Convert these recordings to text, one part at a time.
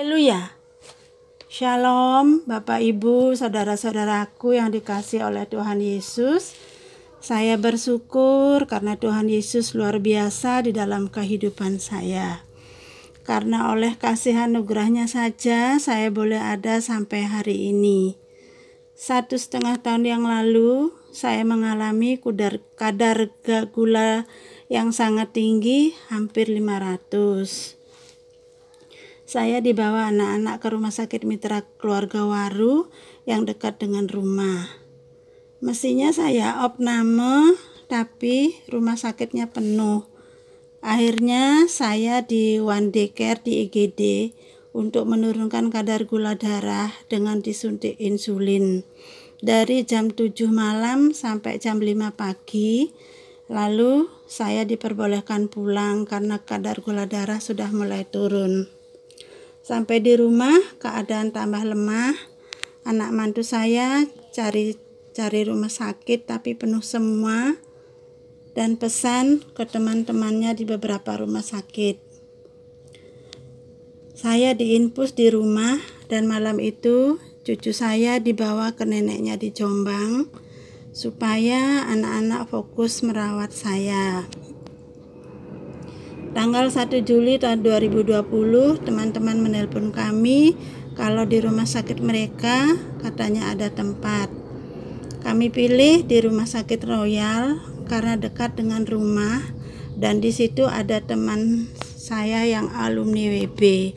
Haleluya. Shalom Bapak Ibu, saudara-saudaraku yang dikasih oleh Tuhan Yesus. Saya bersyukur karena Tuhan Yesus luar biasa di dalam kehidupan saya. Karena oleh kasih anugerahnya saja saya boleh ada sampai hari ini. Satu setengah tahun yang lalu saya mengalami kadar, kadar gula yang sangat tinggi, hampir 500 saya dibawa anak-anak ke rumah sakit mitra keluarga Waru yang dekat dengan rumah. Mestinya saya opname, tapi rumah sakitnya penuh. Akhirnya saya di one day care di IGD untuk menurunkan kadar gula darah dengan disuntik insulin. Dari jam 7 malam sampai jam 5 pagi, lalu saya diperbolehkan pulang karena kadar gula darah sudah mulai turun. Sampai di rumah keadaan tambah lemah. Anak mantu saya cari cari rumah sakit tapi penuh semua dan pesan ke teman-temannya di beberapa rumah sakit. Saya diinpus di rumah dan malam itu cucu saya dibawa ke neneknya di Jombang supaya anak-anak fokus merawat saya. Tanggal 1 Juli tahun 2020, teman-teman menelpon kami kalau di rumah sakit mereka katanya ada tempat. Kami pilih di Rumah Sakit Royal karena dekat dengan rumah dan di situ ada teman saya yang alumni WB.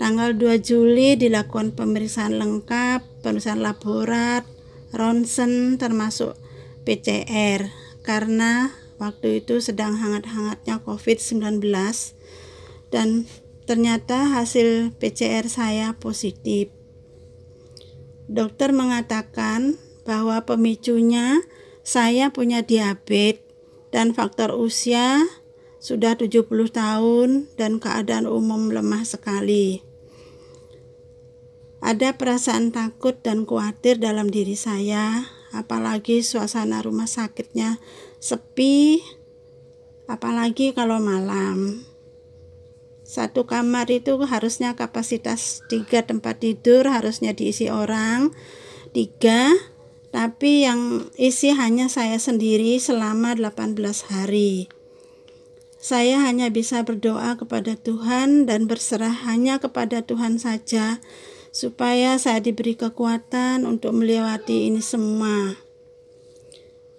Tanggal 2 Juli dilakukan pemeriksaan lengkap, pemeriksaan laborat, ronsen termasuk PCR karena Waktu itu sedang hangat-hangatnya COVID-19 dan ternyata hasil PCR saya positif. Dokter mengatakan bahwa pemicunya saya punya diabetes dan faktor usia sudah 70 tahun dan keadaan umum lemah sekali. Ada perasaan takut dan khawatir dalam diri saya, apalagi suasana rumah sakitnya sepi apalagi kalau malam. Satu kamar itu harusnya kapasitas tiga tempat tidur harusnya diisi orang tiga. Tapi yang isi hanya saya sendiri selama 18 hari. Saya hanya bisa berdoa kepada Tuhan dan berserah hanya kepada Tuhan saja supaya saya diberi kekuatan untuk melewati ini semua.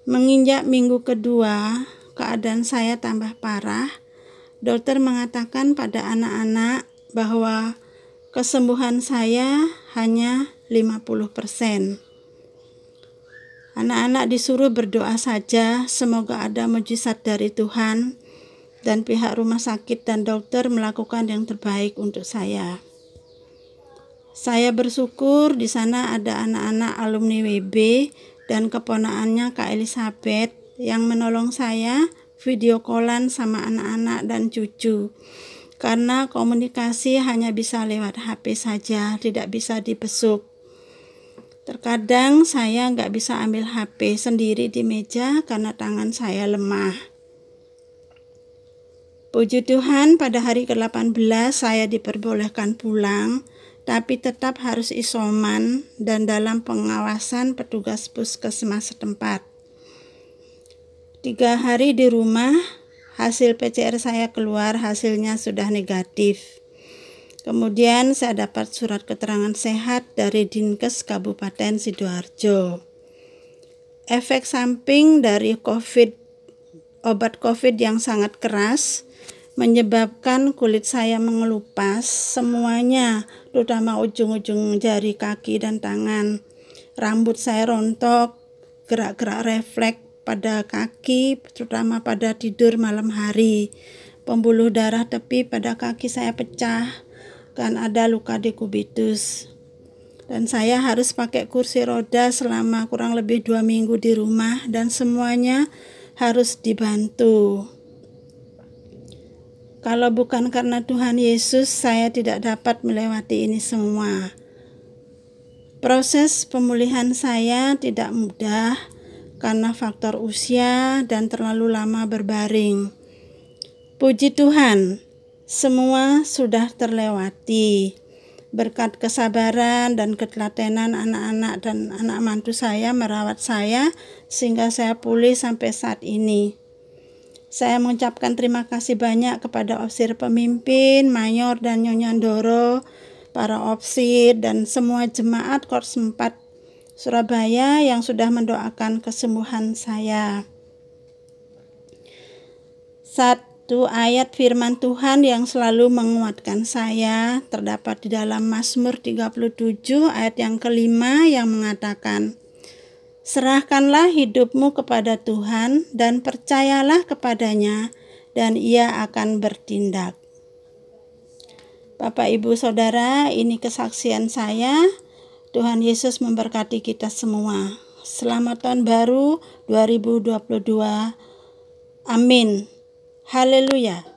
Menginjak minggu kedua, keadaan saya tambah parah. Dokter mengatakan pada anak-anak bahwa kesembuhan saya hanya 50%. Anak-anak disuruh berdoa saja, semoga ada mujizat dari Tuhan dan pihak rumah sakit dan dokter melakukan yang terbaik untuk saya. Saya bersyukur di sana ada anak-anak alumni WB dan keponaannya Kak Elizabeth yang menolong saya video callan sama anak-anak dan cucu karena komunikasi hanya bisa lewat HP saja, tidak bisa dibesuk. Terkadang saya nggak bisa ambil HP sendiri di meja karena tangan saya lemah. Puji Tuhan pada hari ke-18 saya diperbolehkan pulang tapi tetap harus isoman dan dalam pengawasan petugas puskesmas setempat. Tiga hari di rumah, hasil PCR saya keluar, hasilnya sudah negatif. Kemudian saya dapat surat keterangan sehat dari Dinkes Kabupaten Sidoarjo. Efek samping dari COVID, obat COVID yang sangat keras, menyebabkan kulit saya mengelupas semuanya, terutama ujung-ujung jari kaki dan tangan. Rambut saya rontok, gerak-gerak refleks pada kaki, terutama pada tidur malam hari. Pembuluh darah tepi pada kaki saya pecah, kan ada luka dekubitus. Dan saya harus pakai kursi roda selama kurang lebih dua minggu di rumah dan semuanya harus dibantu. Kalau bukan karena Tuhan Yesus, saya tidak dapat melewati ini semua. Proses pemulihan saya tidak mudah karena faktor usia dan terlalu lama berbaring. Puji Tuhan, semua sudah terlewati. Berkat kesabaran dan ketelatenan anak-anak dan anak mantu saya merawat saya sehingga saya pulih sampai saat ini. Saya mengucapkan terima kasih banyak kepada ofisir pemimpin, mayor dan nyonya Doro, para ofisir dan semua jemaat Korps 4 Surabaya yang sudah mendoakan kesembuhan saya. Satu ayat firman Tuhan yang selalu menguatkan saya terdapat di dalam Mazmur 37 ayat yang kelima yang mengatakan Serahkanlah hidupmu kepada Tuhan dan percayalah kepadanya dan ia akan bertindak. Bapak Ibu Saudara, ini kesaksian saya. Tuhan Yesus memberkati kita semua. Selamat tahun baru 2022. Amin. Haleluya.